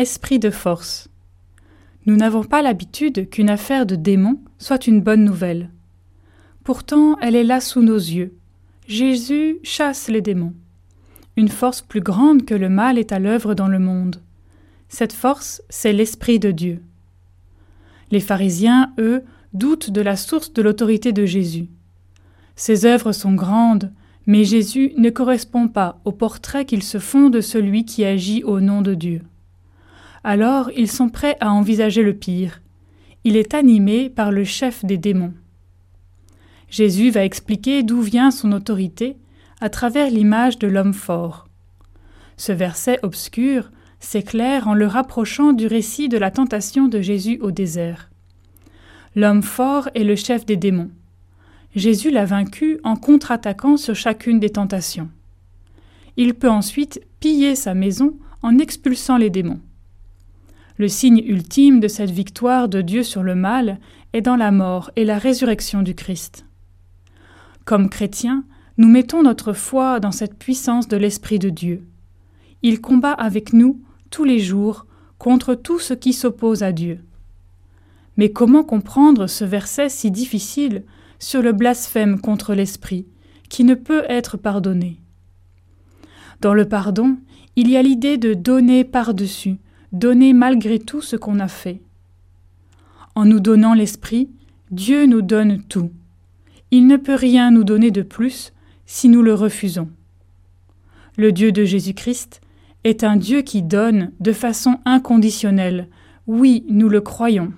Esprit de force. Nous n'avons pas l'habitude qu'une affaire de démon soit une bonne nouvelle. Pourtant, elle est là sous nos yeux. Jésus chasse les démons. Une force plus grande que le mal est à l'œuvre dans le monde. Cette force, c'est l'Esprit de Dieu. Les pharisiens, eux, doutent de la source de l'autorité de Jésus. Ses œuvres sont grandes, mais Jésus ne correspond pas au portrait qu'ils se font de celui qui agit au nom de Dieu. Alors ils sont prêts à envisager le pire. Il est animé par le chef des démons. Jésus va expliquer d'où vient son autorité à travers l'image de l'homme fort. Ce verset obscur s'éclaire en le rapprochant du récit de la tentation de Jésus au désert. L'homme fort est le chef des démons. Jésus l'a vaincu en contre-attaquant sur chacune des tentations. Il peut ensuite piller sa maison en expulsant les démons. Le signe ultime de cette victoire de Dieu sur le mal est dans la mort et la résurrection du Christ. Comme chrétiens, nous mettons notre foi dans cette puissance de l'Esprit de Dieu. Il combat avec nous tous les jours contre tout ce qui s'oppose à Dieu. Mais comment comprendre ce verset si difficile sur le blasphème contre l'Esprit, qui ne peut être pardonné? Dans le pardon, il y a l'idée de donner par-dessus, donner malgré tout ce qu'on a fait. En nous donnant l'Esprit, Dieu nous donne tout. Il ne peut rien nous donner de plus si nous le refusons. Le Dieu de Jésus-Christ est un Dieu qui donne de façon inconditionnelle. Oui, nous le croyons.